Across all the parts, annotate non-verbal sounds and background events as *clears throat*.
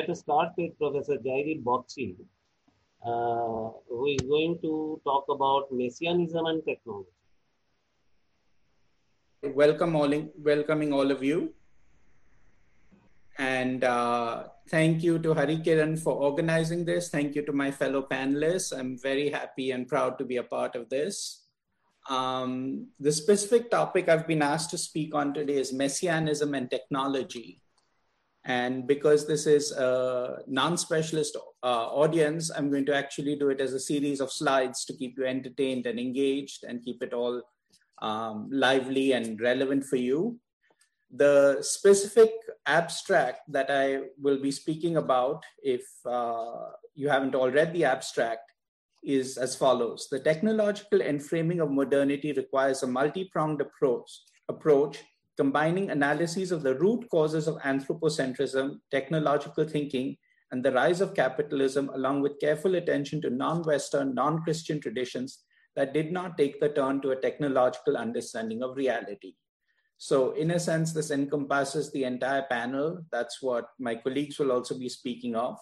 let us start with Professor Jaideep Bagchi, uh, who is going to talk about messianism and technology. Welcome all, in, welcoming all of you. And uh, thank you to Harikiran for organizing this. Thank you to my fellow panelists. I'm very happy and proud to be a part of this. Um, the specific topic I've been asked to speak on today is messianism and technology. And because this is a non-specialist uh, audience, I'm going to actually do it as a series of slides to keep you entertained and engaged and keep it all um, lively and relevant for you. The specific abstract that I will be speaking about, if uh, you haven't all read the abstract, is as follows. The technological enframing of modernity requires a multi-pronged approach, approach combining analyses of the root causes of anthropocentrism, technological thinking, and the rise of capitalism, along with careful attention to non Western, non Christian traditions that did not take the turn to a technological understanding of reality. So, in a sense, this encompasses the entire panel. That's what my colleagues will also be speaking of.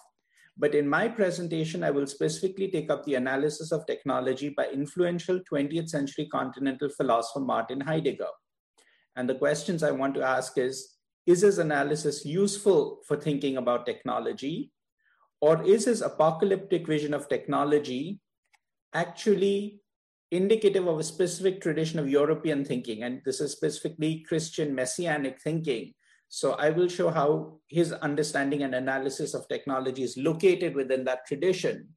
But in my presentation, I will specifically take up the analysis of technology by influential 20th century continental philosopher Martin Heidegger. And the questions I want to ask is Is his analysis useful for thinking about technology? Or is his apocalyptic vision of technology actually indicative of a specific tradition of European thinking? And this is specifically Christian messianic thinking. So I will show how his understanding and analysis of technology is located within that tradition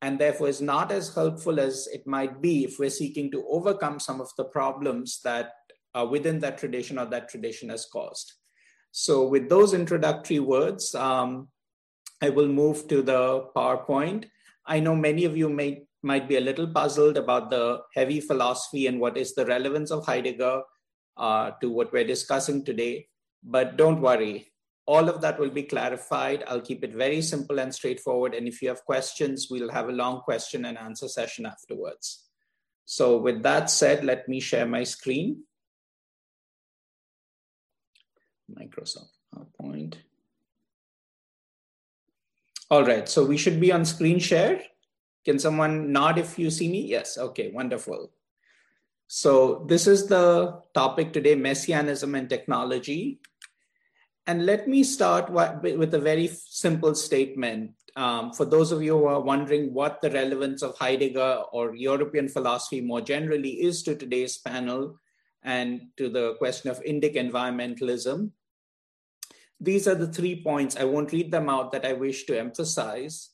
and therefore is not as helpful as it might be if we're seeking to overcome some of the problems that uh, within that tradition or that tradition has caused. So, with those introductory words, um, I will move to the PowerPoint. I know many of you may might be a little puzzled about the heavy philosophy and what is the relevance of Heidegger uh, to what we're discussing today. But don't worry, all of that will be clarified. I'll keep it very simple and straightforward. And if you have questions, we'll have a long question and answer session afterwards. So, with that said, let me share my screen. Microsoft PowerPoint. All right, so we should be on screen share. Can someone nod if you see me? Yes, okay, wonderful. So this is the topic today, Messianism and technology. And let me start with a very simple statement. Um, for those of you who are wondering what the relevance of Heidegger or European philosophy more generally is to today's panel, and to the question of Indic environmentalism. These are the three points. I won't read them out that I wish to emphasize.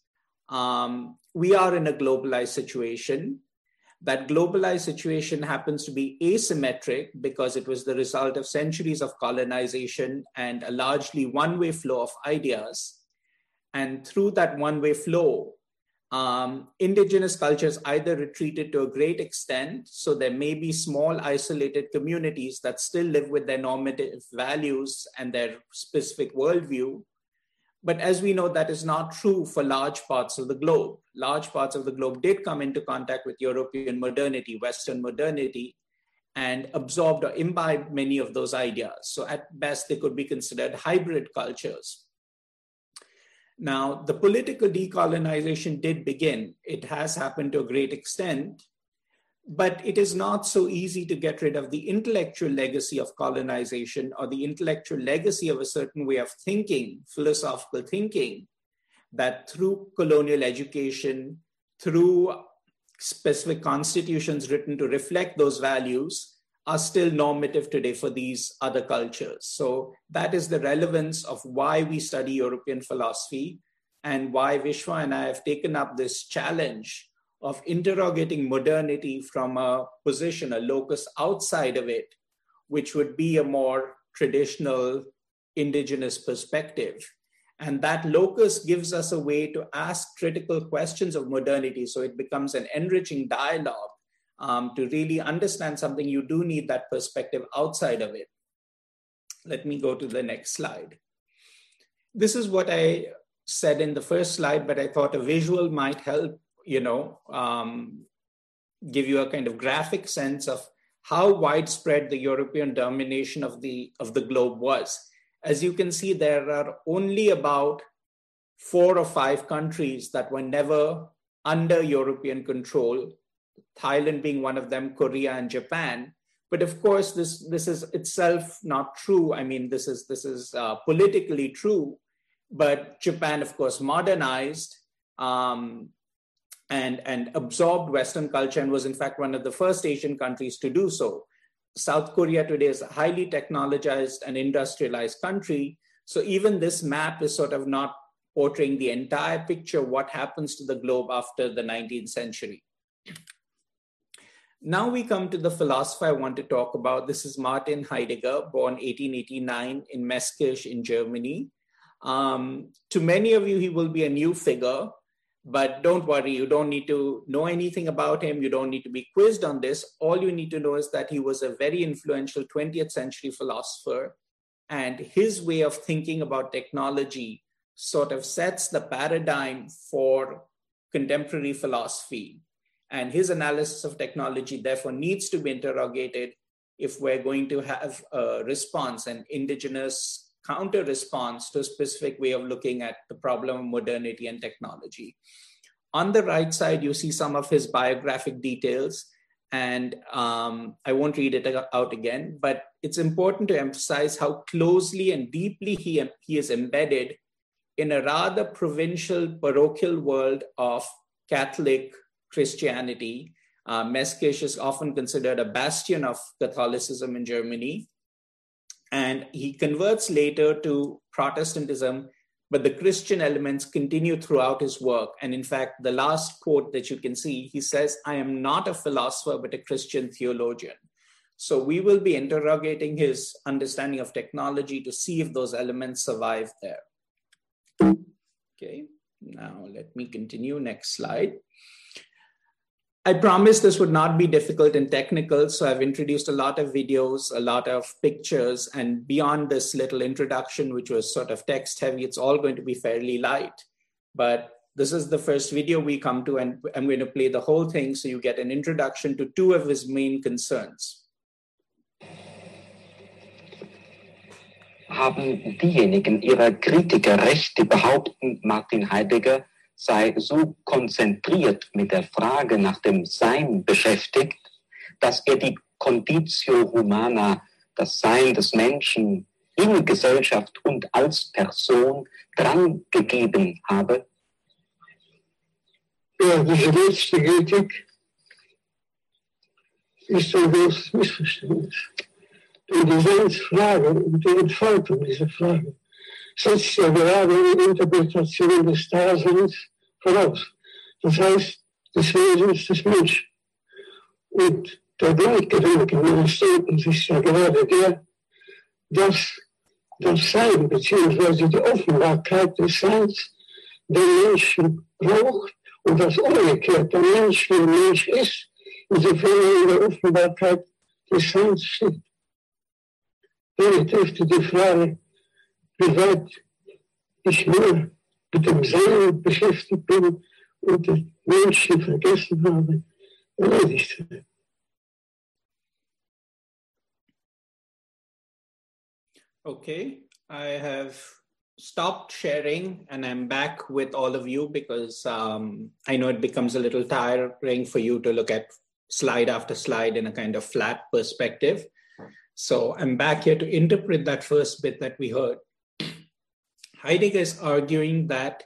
Um, we are in a globalized situation. That globalized situation happens to be asymmetric because it was the result of centuries of colonization and a largely one way flow of ideas. And through that one way flow, um, indigenous cultures either retreated to a great extent, so there may be small isolated communities that still live with their normative values and their specific worldview. But as we know, that is not true for large parts of the globe. Large parts of the globe did come into contact with European modernity, Western modernity, and absorbed or imbibed many of those ideas. So, at best, they could be considered hybrid cultures. Now, the political decolonization did begin. It has happened to a great extent, but it is not so easy to get rid of the intellectual legacy of colonization or the intellectual legacy of a certain way of thinking, philosophical thinking, that through colonial education, through specific constitutions written to reflect those values, are still normative today for these other cultures. So that is the relevance of why we study European philosophy and why Vishwa and I have taken up this challenge of interrogating modernity from a position, a locus outside of it, which would be a more traditional indigenous perspective. And that locus gives us a way to ask critical questions of modernity. So it becomes an enriching dialogue um, to really understand something, you do need that perspective outside of it. Let me go to the next slide. This is what I said in the first slide, but I thought a visual might help, you know, um, give you a kind of graphic sense of how widespread the European domination of the, of the globe was. As you can see, there are only about four or five countries that were never under European control, Thailand being one of them, Korea and Japan. But of course, this, this is itself not true. I mean, this is, this is uh, politically true. But Japan, of course, modernized um, and, and absorbed Western culture and was, in fact, one of the first Asian countries to do so. South Korea today is a highly technologized and industrialized country. So even this map is sort of not portraying the entire picture what happens to the globe after the 19th century. Now we come to the philosopher I want to talk about. This is Martin Heidegger, born 1889 in Meßkirch in Germany. Um, to many of you, he will be a new figure, but don't worry, you don't need to know anything about him. You don't need to be quizzed on this. All you need to know is that he was a very influential 20th century philosopher, and his way of thinking about technology sort of sets the paradigm for contemporary philosophy. And his analysis of technology, therefore, needs to be interrogated if we're going to have a response, an indigenous counter response to a specific way of looking at the problem of modernity and technology. On the right side, you see some of his biographic details. And um, I won't read it out again, but it's important to emphasize how closely and deeply he, he is embedded in a rather provincial, parochial world of Catholic Christianity. Uh, Meßkirch is often considered a bastion of Catholicism in Germany. And he converts later to Protestantism, but the Christian elements continue throughout his work. And in fact, the last quote that you can see, he says, I am not a philosopher, but a Christian theologian. So we will be interrogating his understanding of technology to see if those elements survive there. Okay, now let me continue. Next slide. I promised this would not be difficult and technical, so I've introduced a lot of videos, a lot of pictures, and beyond this little introduction, which was sort of text heavy, it's all going to be fairly light. But this is the first video we come to, and I'm going to play the whole thing so you get an introduction to two of his main concerns. haben diejenigen ihrer Kritiker recht, die behaupten, Martin Heidegger sei so konzentriert mit der Frage nach dem Sein beschäftigt, dass er die Conditio Humana, das Sein des Menschen in Gesellschaft und als Person drangegeben habe? Ja, diese letzte Kritik ist ein großes Missverständnis. Und die Sinnsfrage und die Entfaltung dieser Frage setzt ja gerade eine Interpretation des Daseins voraus. Das heißt, des Wesens des Menschen. Und der Grundgedanke meines Denkens ist ja gerade der, dass das Sein bzw. die Offenbarkeit des Seins den Menschen braucht und das umgekehrt der Mensch wie Mensch ist, insofern er in der Offenbarkeit des Seins steht. Damit dürfte die Frage, wie weit ich nur mit dem beschäftigt bin und Menschen vergessen habe, erledigt. Okay, I have stopped sharing and I'm back with all of you because um, I know it becomes a little tiring for you to look at slide after slide in a kind of flat perspective. So I'm back here to interpret that first bit that we heard. Heidegger is arguing that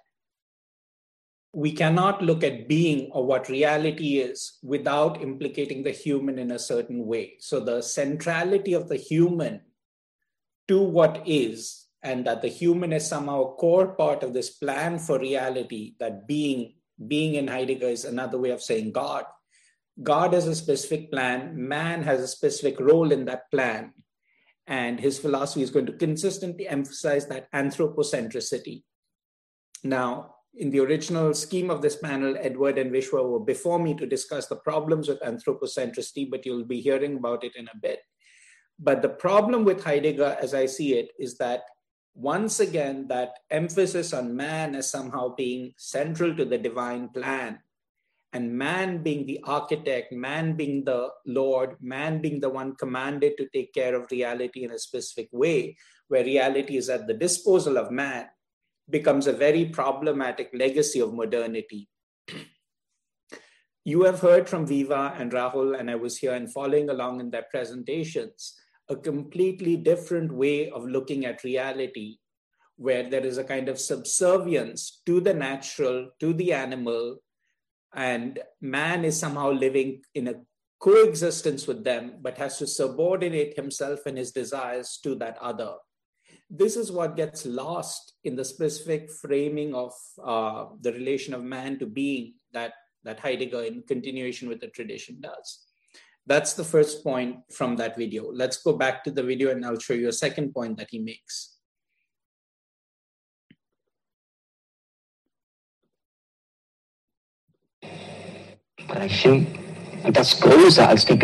we cannot look at being or what reality is without implicating the human in a certain way. So the centrality of the human to what is, and that the human is somehow a core part of this plan for reality, that being, being in Heidegger is another way of saying God, God has a specific plan, man has a specific role in that plan. And his philosophy is going to consistently emphasize that anthropocentricity. Now, in the original scheme of this panel, Edward and Vishwa were before me to discuss the problems with anthropocentricity, but you'll be hearing about it in a bit. But the problem with Heidegger, as I see it, is that once again, that emphasis on man as somehow being central to the divine plan and man being the architect, man being the Lord, man being the one commanded to take care of reality in a specific way, where reality is at the disposal of man, becomes a very problematic legacy of modernity. you have heard from Viva and Rahul, and I was here and following along in their presentations, a completely different way of looking at reality, where there is a kind of subservience to the natural, to the animal, and man is somehow living in a coexistence with them, but has to subordinate himself and his desires to that other. This is what gets lost in the specific framing of uh, the relation of man to being that, that Heidegger, in continuation with the tradition, does. That's the first point from that video. Let's go back to the video and I'll show you a second point that he makes. Sprechen, das größer als die,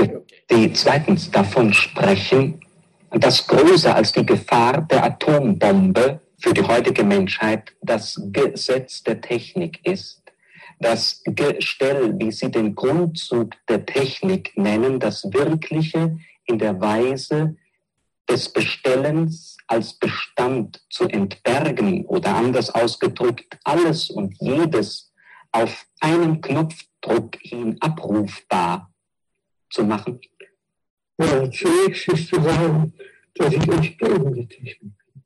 die zweitens davon sprechen, das größer als die Gefahr der Atombombe für die heutige Menschheit das Gesetz der Technik ist. Das Gestell, wie Sie den Grundzug der Technik nennen, das Wirkliche in der Weise des Bestellens als Bestand zu entbergen oder anders ausgedrückt, alles und jedes auf einen Knopfdruck hin abrufbar zu machen? Ja, zunächst ist zu sagen, dass ich nicht gegen die Technik bin.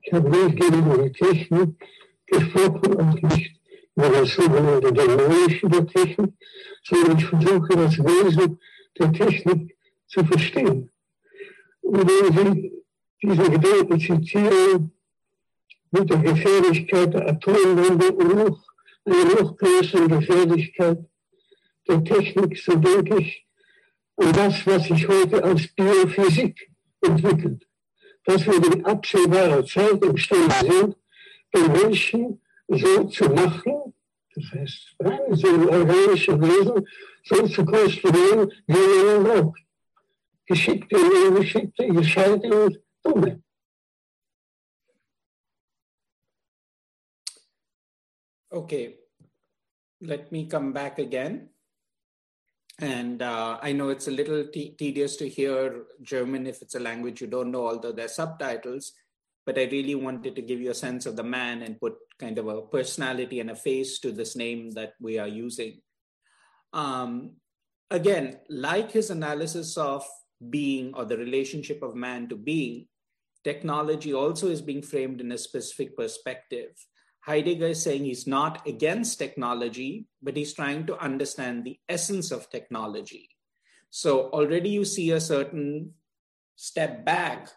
Ich habe nicht gegen die Technik gesprochen und nicht über das sogenannte Dämonische der Technik, sondern ich versuche das Wesen der Technik zu verstehen. Und wenn Sie diesen Gedanken zitieren, mit der Gefährlichkeit der Atombombe und noch eine noch größere Gefährlichkeit der Technik, so denke ich, an das, was sich heute als Biophysik entwickelt. Dass wir in absehbarer Zeit imstande sind, den Menschen so zu machen, das heißt, so ein organisches Wesen so zu konstruieren, wie man ihn braucht. Geschickte und ungeschickte, gescheite und dumme. Okay, let me come back again. And uh, I know it's a little tedious to hear German if it's a language you don't know, although there's subtitles. But I really wanted to give you a sense of the man and put kind of a personality and a face to this name that we are using. Um, again, like his analysis of being or the relationship of man to being, technology also is being framed in a specific perspective. Heidegger is saying he's not against technology, but he's trying to understand the essence of technology. So already you see a certain step back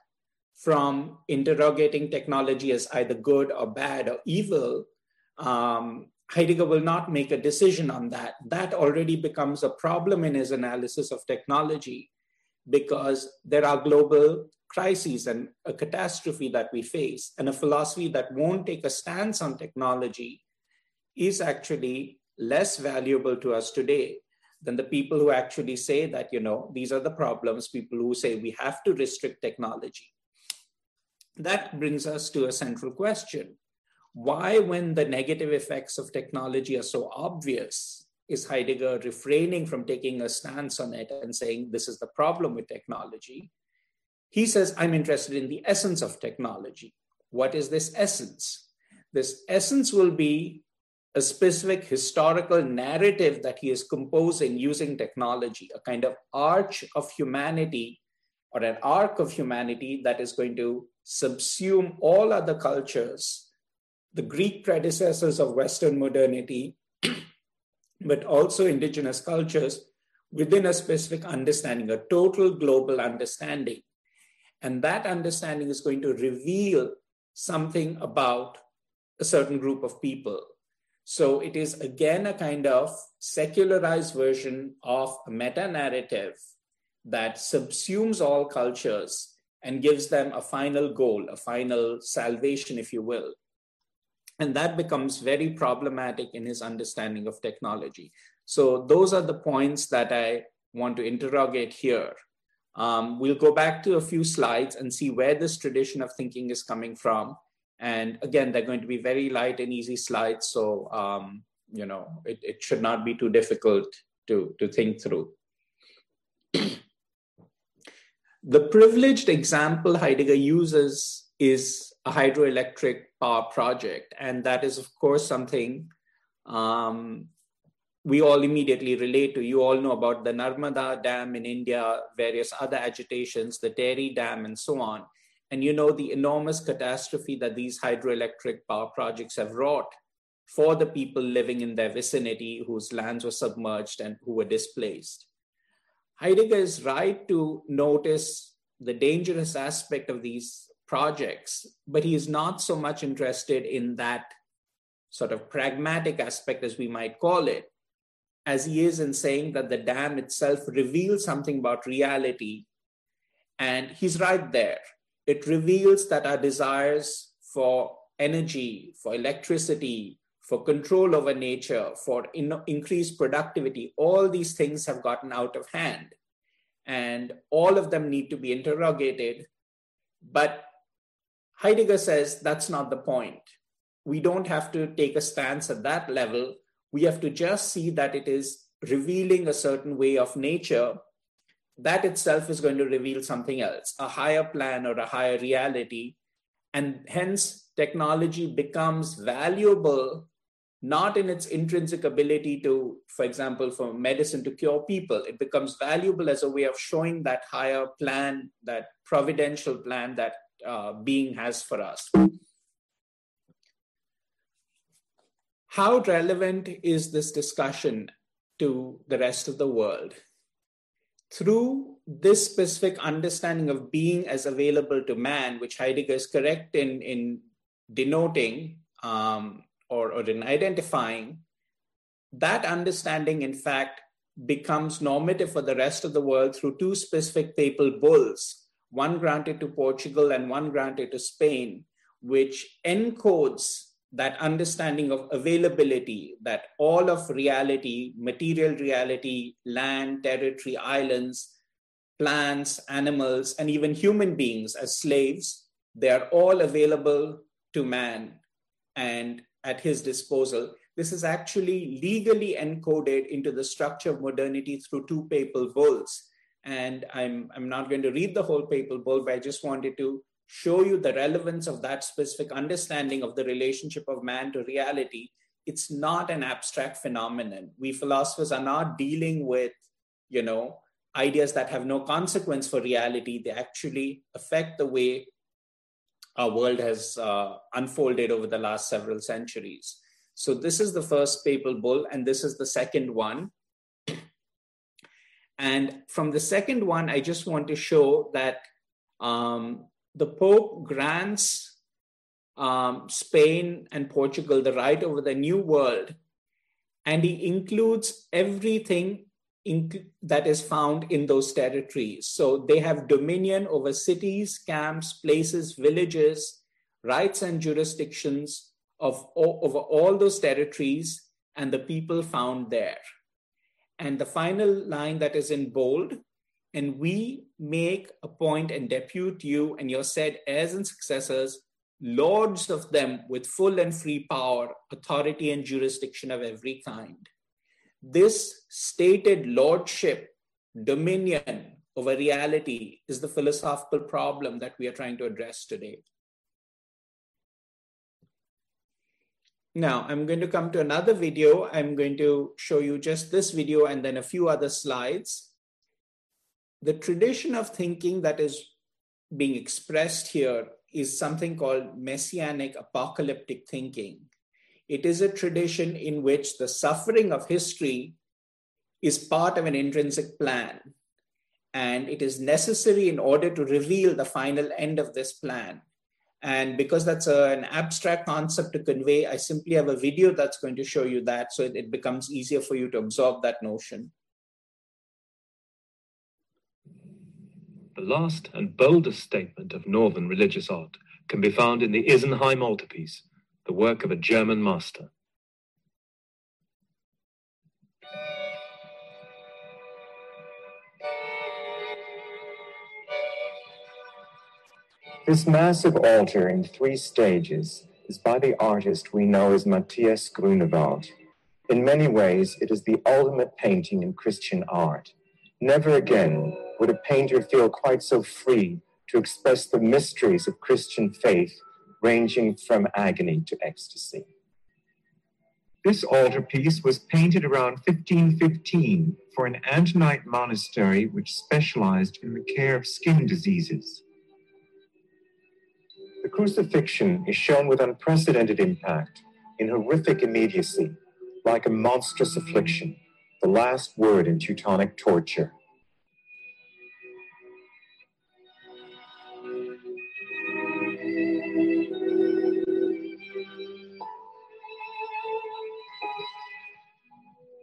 from interrogating technology as either good or bad or evil. Um, Heidegger will not make a decision on that. That already becomes a problem in his analysis of technology because there are global crises and a catastrophe that we face, and a philosophy that won't take a stance on technology is actually less valuable to us today than the people who actually say that, you know, these are the problems, people who say we have to restrict technology. That brings us to a central question. Why, when the negative effects of technology are so obvious, is Heidegger refraining from taking a stance on it and saying this is the problem with technology? He says, I'm interested in the essence of technology. What is this essence? This essence will be a specific historical narrative that he is composing using technology, a kind of arch of humanity or an arc of humanity that is going to subsume all other cultures, the Greek predecessors of Western modernity, *clears throat* but also indigenous cultures within a specific understanding, a total global understanding and that understanding is going to reveal something about a certain group of people. So it is again a kind of secularized version of a meta narrative that subsumes all cultures and gives them a final goal, a final salvation, if you will. And that becomes very problematic in his understanding of technology. So, those are the points that I want to interrogate here. Um, we'll go back to a few slides and see where this tradition of thinking is coming from. And again, they're going to be very light and easy slides. So, um, you know, it, it should not be too difficult to, to think through. *clears throat* the privileged example Heidegger uses is a hydroelectric power project. And that is, of course, something um, we all immediately relate to. You all know about the Narmada Dam in India, various other agitations, the Tehri Dam, and so on. And you know the enormous catastrophe that these hydroelectric power projects have wrought for the people living in their vicinity whose lands were submerged and who were displaced. Heidegger is right to notice the dangerous aspect of these projects, but he is not so much interested in that sort of pragmatic aspect, as we might call it, as he is in saying that the dam itself reveals something about reality. And he's right there. It reveals that our desires for energy, for electricity, for control over nature, for in- increased productivity, all these things have gotten out of hand. And all of them need to be interrogated. But Heidegger says that's not the point. We don't have to take a stance at that level we have to just see that it is revealing a certain way of nature that itself is going to reveal something else a higher plan or a higher reality. And hence technology becomes valuable not in its intrinsic ability to for example for medicine to cure people. It becomes valuable as a way of showing that higher plan that providential plan that uh, being has for us How relevant is this discussion to the rest of the world? Through this specific understanding of being as available to man, which Heidegger is correct in, in denoting um, or, or in identifying, that understanding, in fact, becomes normative for the rest of the world through two specific papal bulls, one granted to Portugal and one granted to Spain, which encodes that understanding of availability, that all of reality, material reality, land, territory, islands, plants, animals, and even human beings as slaves, they are all available to man and at his disposal. This is actually legally encoded into the structure of modernity through two papal bulls. And I'm, I'm not going to read the whole papal bull, but I just wanted to show you the relevance of that specific understanding of the relationship of man to reality, it's not an abstract phenomenon. We philosophers are not dealing with, you know, ideas that have no consequence for reality. They actually affect the way our world has uh, unfolded over the last several centuries. So, this is the first papal bull, and this is the second one. And from the second one, I just want to show that um, the Pope grants um, Spain and Portugal the right over the New World, and he includes everything that is found in those territories. So they have dominion over cities, camps, places, villages, rights, and jurisdictions of over all those territories and the people found there. And the final line that is in bold and we make appoint and depute you and your said heirs and successors lords of them with full and free power authority and jurisdiction of every kind. This stated lordship dominion over reality is the philosophical problem that we are trying to address today. Now, I'm going to come to another video. I'm going to show you just this video and then a few other slides the tradition of thinking that is being expressed here is something called messianic apocalyptic thinking. It is a tradition in which the suffering of history is part of an intrinsic plan, and it is necessary in order to reveal the final end of this plan. And because that's a, an abstract concept to convey, I simply have a video that's going to show you that so it, it becomes easier for you to absorb that notion. The last and boldest statement of Northern religious art can be found in the Isenheim altarpiece, the work of a German master. This massive altar in three stages is by the artist we know as Matthias Grunewald. In many ways, it is the ultimate painting in Christian art. Never again would a painter feel quite so free to express the mysteries of Christian faith ranging from agony to ecstasy. This altarpiece was painted around 1515 for an Antonite monastery which specialized in the care of skin diseases. The crucifixion is shown with unprecedented impact, in horrific immediacy, like a monstrous affliction, the last word in Teutonic torture.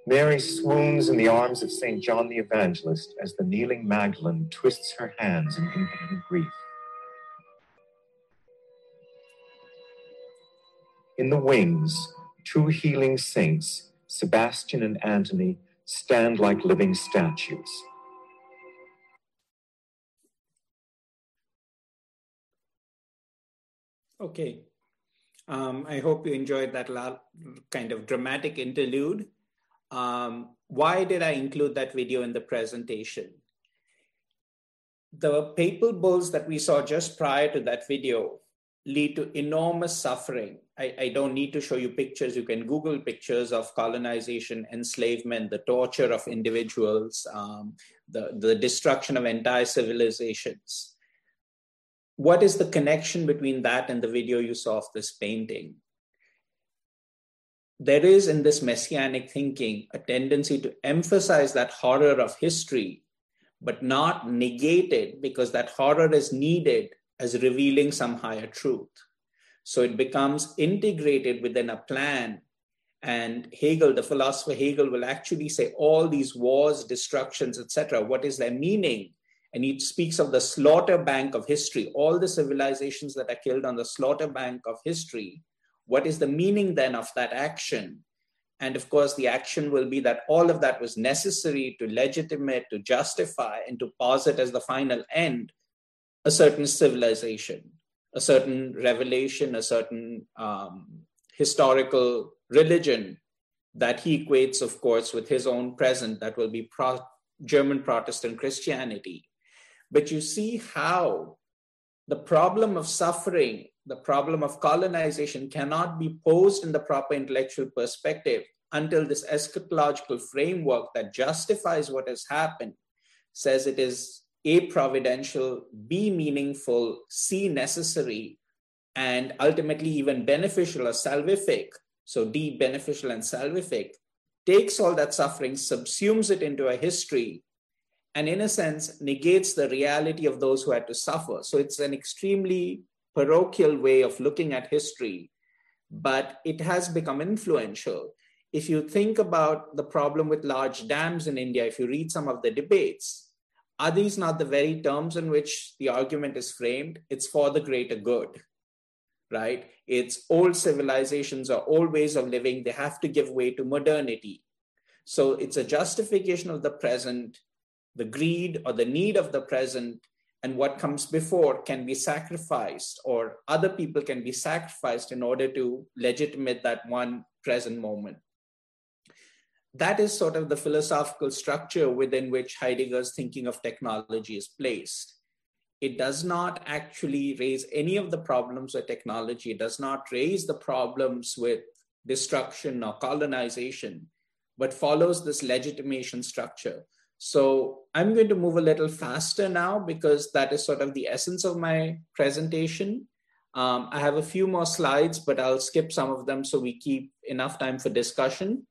Mary swoons in the arms of St. John the Evangelist as the kneeling Magdalene twists her hands in impotent grief. In the wings, two healing saints, Sebastian and Antony, stand like living statues. Okay. Um, I hope you enjoyed that kind of dramatic interlude. Um, why did I include that video in the presentation? The papal bulls that we saw just prior to that video lead to enormous suffering. I, I, don't need to show you pictures. You can Google pictures of colonization, enslavement, the torture of individuals, um, the, the destruction of entire civilizations. What is the connection between that and the video you saw of this painting? There is in this messianic thinking a tendency to emphasize that horror of history, but not negate it because that horror is needed as revealing some higher truth. So it becomes integrated within a plan. And Hegel, the philosopher Hegel, will actually say all these wars, destructions, etc. What is their meaning? And he speaks of the slaughter bank of history, all the civilizations that are killed on the slaughter bank of history what is the meaning then of that action? And of course, the action will be that all of that was necessary to legitimate, to justify, and to posit as the final end a certain civilization, a certain revelation, a certain um, historical religion that he equates, of course, with his own present, that will be pro- German Protestant Christianity. But you see how the problem of suffering the problem of colonization cannot be posed in the proper intellectual perspective until this eschatological framework that justifies what has happened says it is A, providential, B, meaningful, C, necessary, and ultimately even beneficial or salvific. So, D, beneficial and salvific, takes all that suffering, subsumes it into a history, and in a sense negates the reality of those who had to suffer. So, it's an extremely parochial way of looking at history, but it has become influential. If you think about the problem with large dams in India, if you read some of the debates, are these not the very terms in which the argument is framed? It's for the greater good, right? It's old civilizations or old ways of living, they have to give way to modernity. So it's a justification of the present, the greed or the need of the present and what comes before can be sacrificed or other people can be sacrificed in order to legitimate that one present moment. That is sort of the philosophical structure within which heidegger's thinking of technology is placed. It does not actually raise any of the problems with technology. It does not raise the problems with destruction or colonization but follows this legitimation structure so I'm going to move a little faster now because that is sort of the essence of my presentation. Um, I have a few more slides, but I'll skip some of them so we keep enough time for discussion.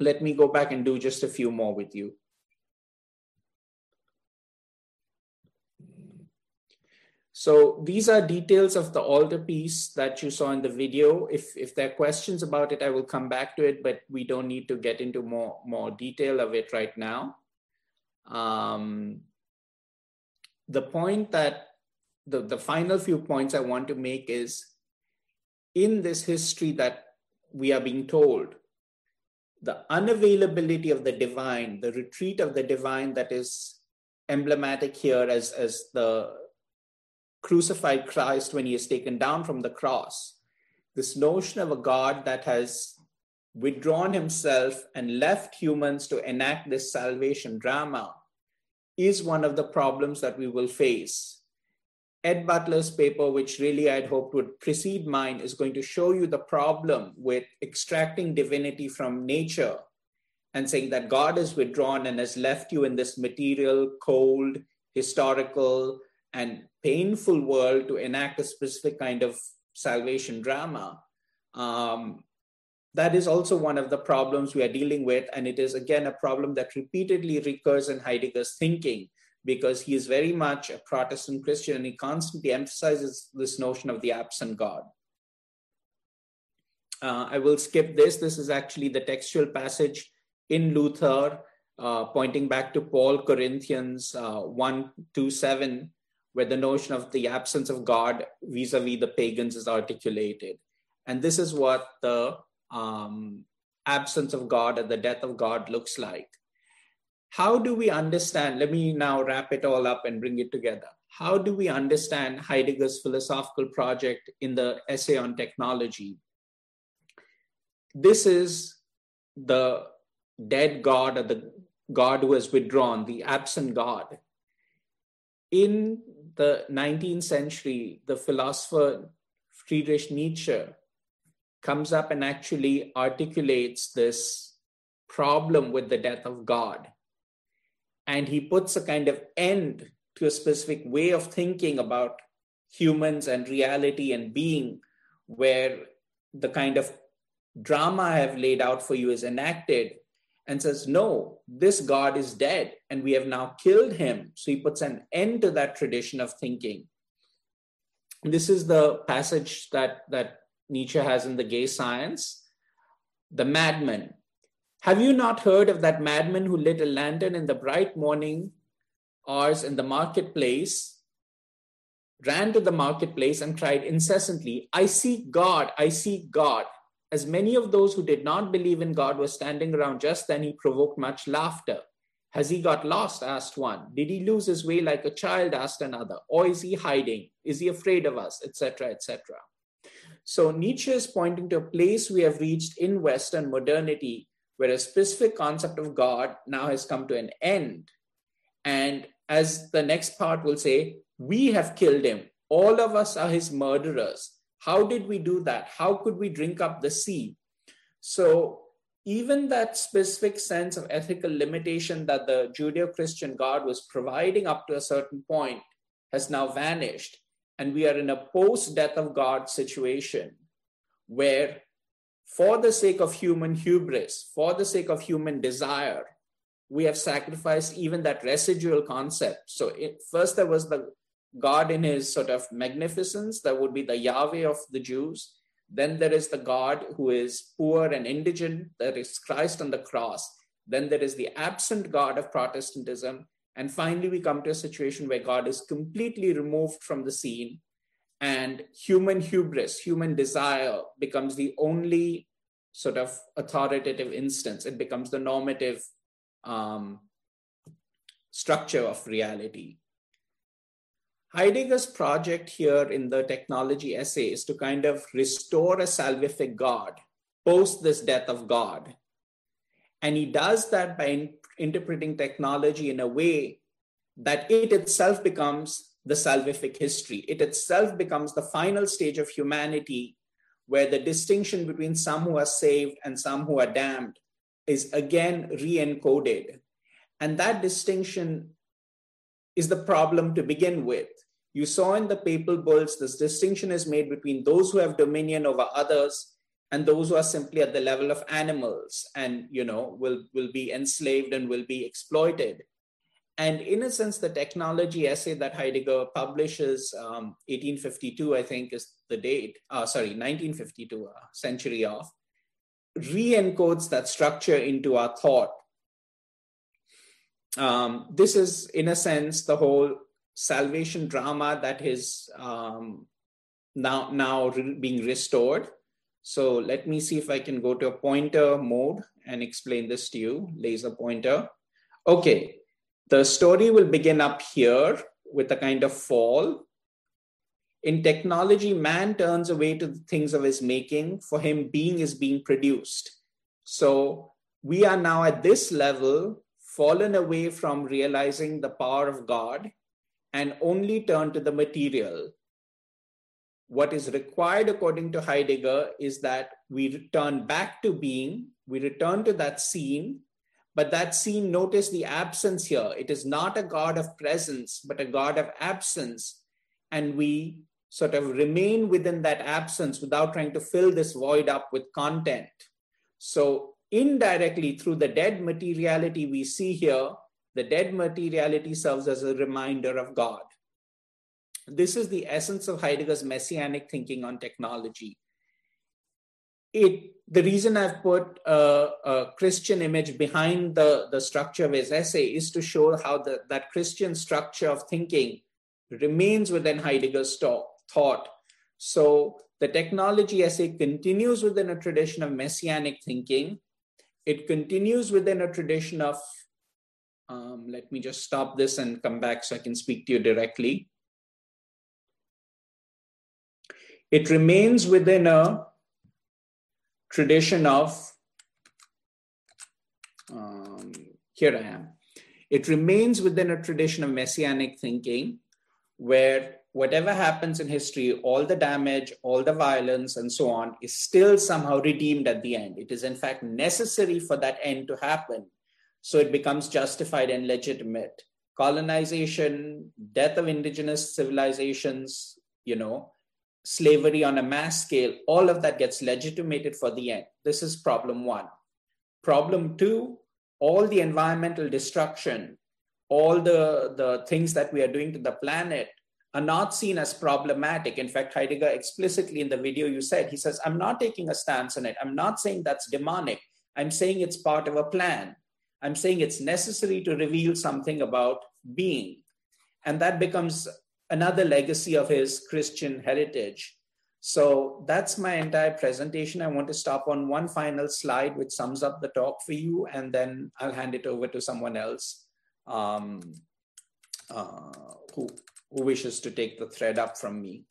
Let me go back and do just a few more with you. So these are details of the altar piece that you saw in the video. If, if there are questions about it, I will come back to it, but we don't need to get into more, more detail of it right now. Um, the point that the, the final few points I want to make is in this history that we are being told, the unavailability of the divine, the retreat of the divine that is emblematic here as, as the crucified Christ when he is taken down from the cross. This notion of a God that has withdrawn himself and left humans to enact this salvation drama is one of the problems that we will face. Ed Butler's paper, which really I'd hoped would precede mine, is going to show you the problem with extracting divinity from nature and saying that God is withdrawn and has left you in this material, cold, historical, and painful world to enact a specific kind of salvation drama. Um, that is also one of the problems we are dealing with. And it is, again, a problem that repeatedly recurs in Heidegger's thinking because he is very much a Protestant Christian and he constantly emphasizes this notion of the absent God. Uh, I will skip this. This is actually the textual passage in Luther, uh, pointing back to Paul Corinthians uh, 1 to 7, where the notion of the absence of God vis a vis the pagans is articulated. And this is what the um, absence of God or the death of God looks like how do we understand? Let me now wrap it all up and bring it together. How do we understand Heidegger's philosophical project in the essay on technology? This is the dead God or the God who has withdrawn, the absent God. In the 19th century, the philosopher Friedrich Nietzsche comes up and actually articulates this problem with the death of God. And he puts a kind of end to a specific way of thinking about humans and reality and being where the kind of drama I have laid out for you is enacted and says, No, this God is dead and we have now killed him. So he puts an end to that tradition of thinking. This is the passage that, that Nietzsche has in The Gay Science. The madman, have you not heard of that madman who lit a lantern in the bright morning hours in the marketplace, ran to the marketplace and cried incessantly, I seek God, I seek God. As many of those who did not believe in God were standing around just then, he provoked much laughter. Has he got lost? asked one. Did he lose his way like a child? asked another. Or is he hiding? Is he afraid of us? Etc. etc. So Nietzsche is pointing to a place we have reached in Western modernity where a specific concept of God now has come to an end. And as the next part will say, we have killed him. All of us are his murderers. How did we do that? How could we drink up the sea? So, even that specific sense of ethical limitation that the Judeo Christian God was providing up to a certain point has now vanished. And we are in a post death of God situation where for the sake of human hubris, for the sake of human desire, we have sacrificed even that residual concept. So, it, first there was the God in his sort of magnificence, that would be the Yahweh of the Jews. Then there is the God who is poor and indigent, that is Christ on the cross. Then there is the absent God of Protestantism. And finally, we come to a situation where God is completely removed from the scene and human hubris, human desire becomes the only sort of authoritative instance. It becomes the normative um, structure of reality. Heidegger's project here in the technology essay is to kind of restore a salvific God post this death of God. And he does that by in- interpreting technology in a way that it itself becomes the salvific history. It itself becomes the final stage of humanity where the distinction between some who are saved and some who are damned is again re encoded. And that distinction is the problem to begin with. You saw in the papal bulls, this distinction is made between those who have dominion over others and those who are simply at the level of animals and you know will, will be enslaved and will be exploited and in a sense, the technology essay that Heidegger publishes, um, 1852, I think is the date, uh, sorry, 1952, uh, century of, re-encodes that structure into our thought. Um, this is, in a sense, the whole salvation drama that is um, now, now re- being restored. So let me see if I can go to a pointer mode and explain this to you, laser pointer. Okay, the story will begin up here with a kind of fall. In technology, man turns away to the things of his making. For him, being is being produced. So we are now at this level, fallen away from realizing the power of God. And only turn to the material. What is required according to Heidegger is that we return back to being, we return to that scene, but that scene, notice the absence here. It is not a God of presence, but a God of absence. And we sort of remain within that absence without trying to fill this void up with content. So, indirectly, through the dead materiality we see here, the dead materiality serves as a reminder of God. This is the essence of Heidegger's messianic thinking on technology. It, the reason I've put a, a, Christian image behind the, the structure of his essay is to show how the, that Christian structure of thinking remains within Heidegger's talk, thought. So the technology essay continues within a tradition of messianic thinking. It continues within a tradition of um, let me just stop this and come back so I can speak to you directly. It remains within a tradition of, um, here I am. It remains within a tradition of messianic thinking where whatever happens in history, all the damage, all the violence, and so on, is still somehow redeemed at the end. It is, in fact, necessary for that end to happen so it becomes justified and legitimate. Colonization, death of indigenous civilizations, you know, slavery on a mass scale, all of that gets legitimated for the end. This is problem one. Problem two, all the environmental destruction, all the, the things that we are doing to the planet are not seen as problematic. In fact, Heidegger explicitly in the video you said, he says, I'm not taking a stance on it. I'm not saying that's demonic. I'm saying it's part of a plan. I'm saying it's necessary to reveal something about being. And that becomes another legacy of his Christian heritage. So that's my entire presentation. I want to stop on one final slide, which sums up the talk for you, and then I'll hand it over to someone else um, uh, who, who wishes to take the thread up from me.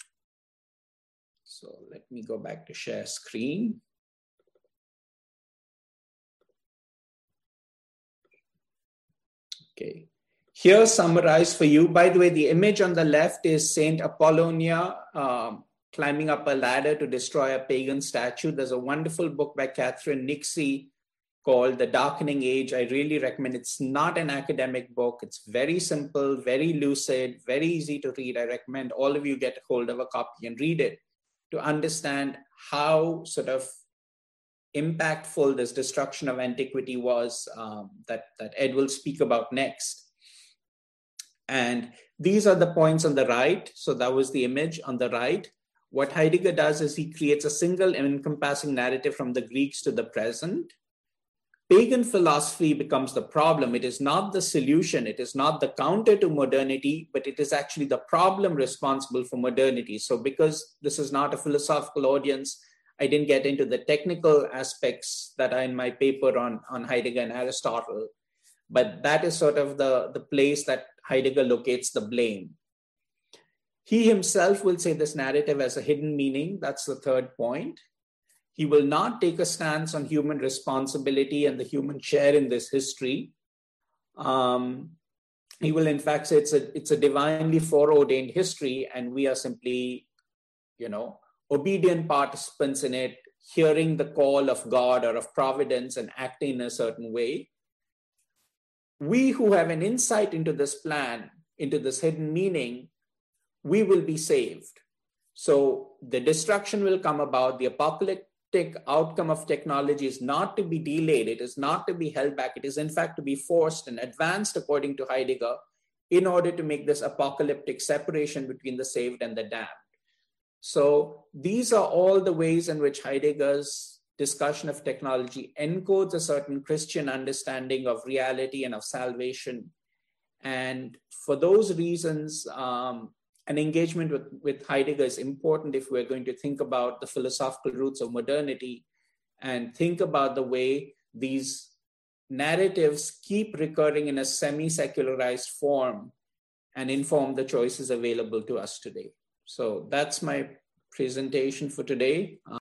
So let me go back to share screen. Okay. Here summarized for you. By the way, the image on the left is Saint Apollonia um, climbing up a ladder to destroy a pagan statue. There's a wonderful book by Catherine Nixey called The Darkening Age. I really recommend. It's not an academic book. It's very simple, very lucid, very easy to read. I recommend all of you get hold of a copy and read it to understand how sort of impactful this destruction of antiquity was um, that, that Ed will speak about next. And these are the points on the right. So that was the image on the right. What Heidegger does is he creates a single encompassing narrative from the Greeks to the present. Pagan philosophy becomes the problem. It is not the solution, it is not the counter to modernity, but it is actually the problem responsible for modernity. So, because this is not a philosophical audience, I didn't get into the technical aspects that are in my paper on, on Heidegger and Aristotle, but that is sort of the, the place that Heidegger locates the blame. He himself will say this narrative has a hidden meaning. That's the third point. He will not take a stance on human responsibility and the human share in this history. Um, he will, in fact, say it's a, it's a divinely foreordained history, and we are simply, you know, obedient participants in it, hearing the call of God or of providence and acting in a certain way. We who have an insight into this plan, into this hidden meaning, we will be saved. So the destruction will come about. The apocalyptic outcome of technology is not to be delayed, it is not to be held back. It is, in fact, to be forced and advanced, according to Heidegger, in order to make this apocalyptic separation between the saved and the damned. So these are all the ways in which Heidegger's discussion of technology encodes a certain Christian understanding of reality and of salvation. And for those reasons, um, an engagement with, with Heidegger is important if we're going to think about the philosophical roots of modernity and think about the way these narratives keep recurring in a semi secularized form and inform the choices available to us today. So that's my presentation for today.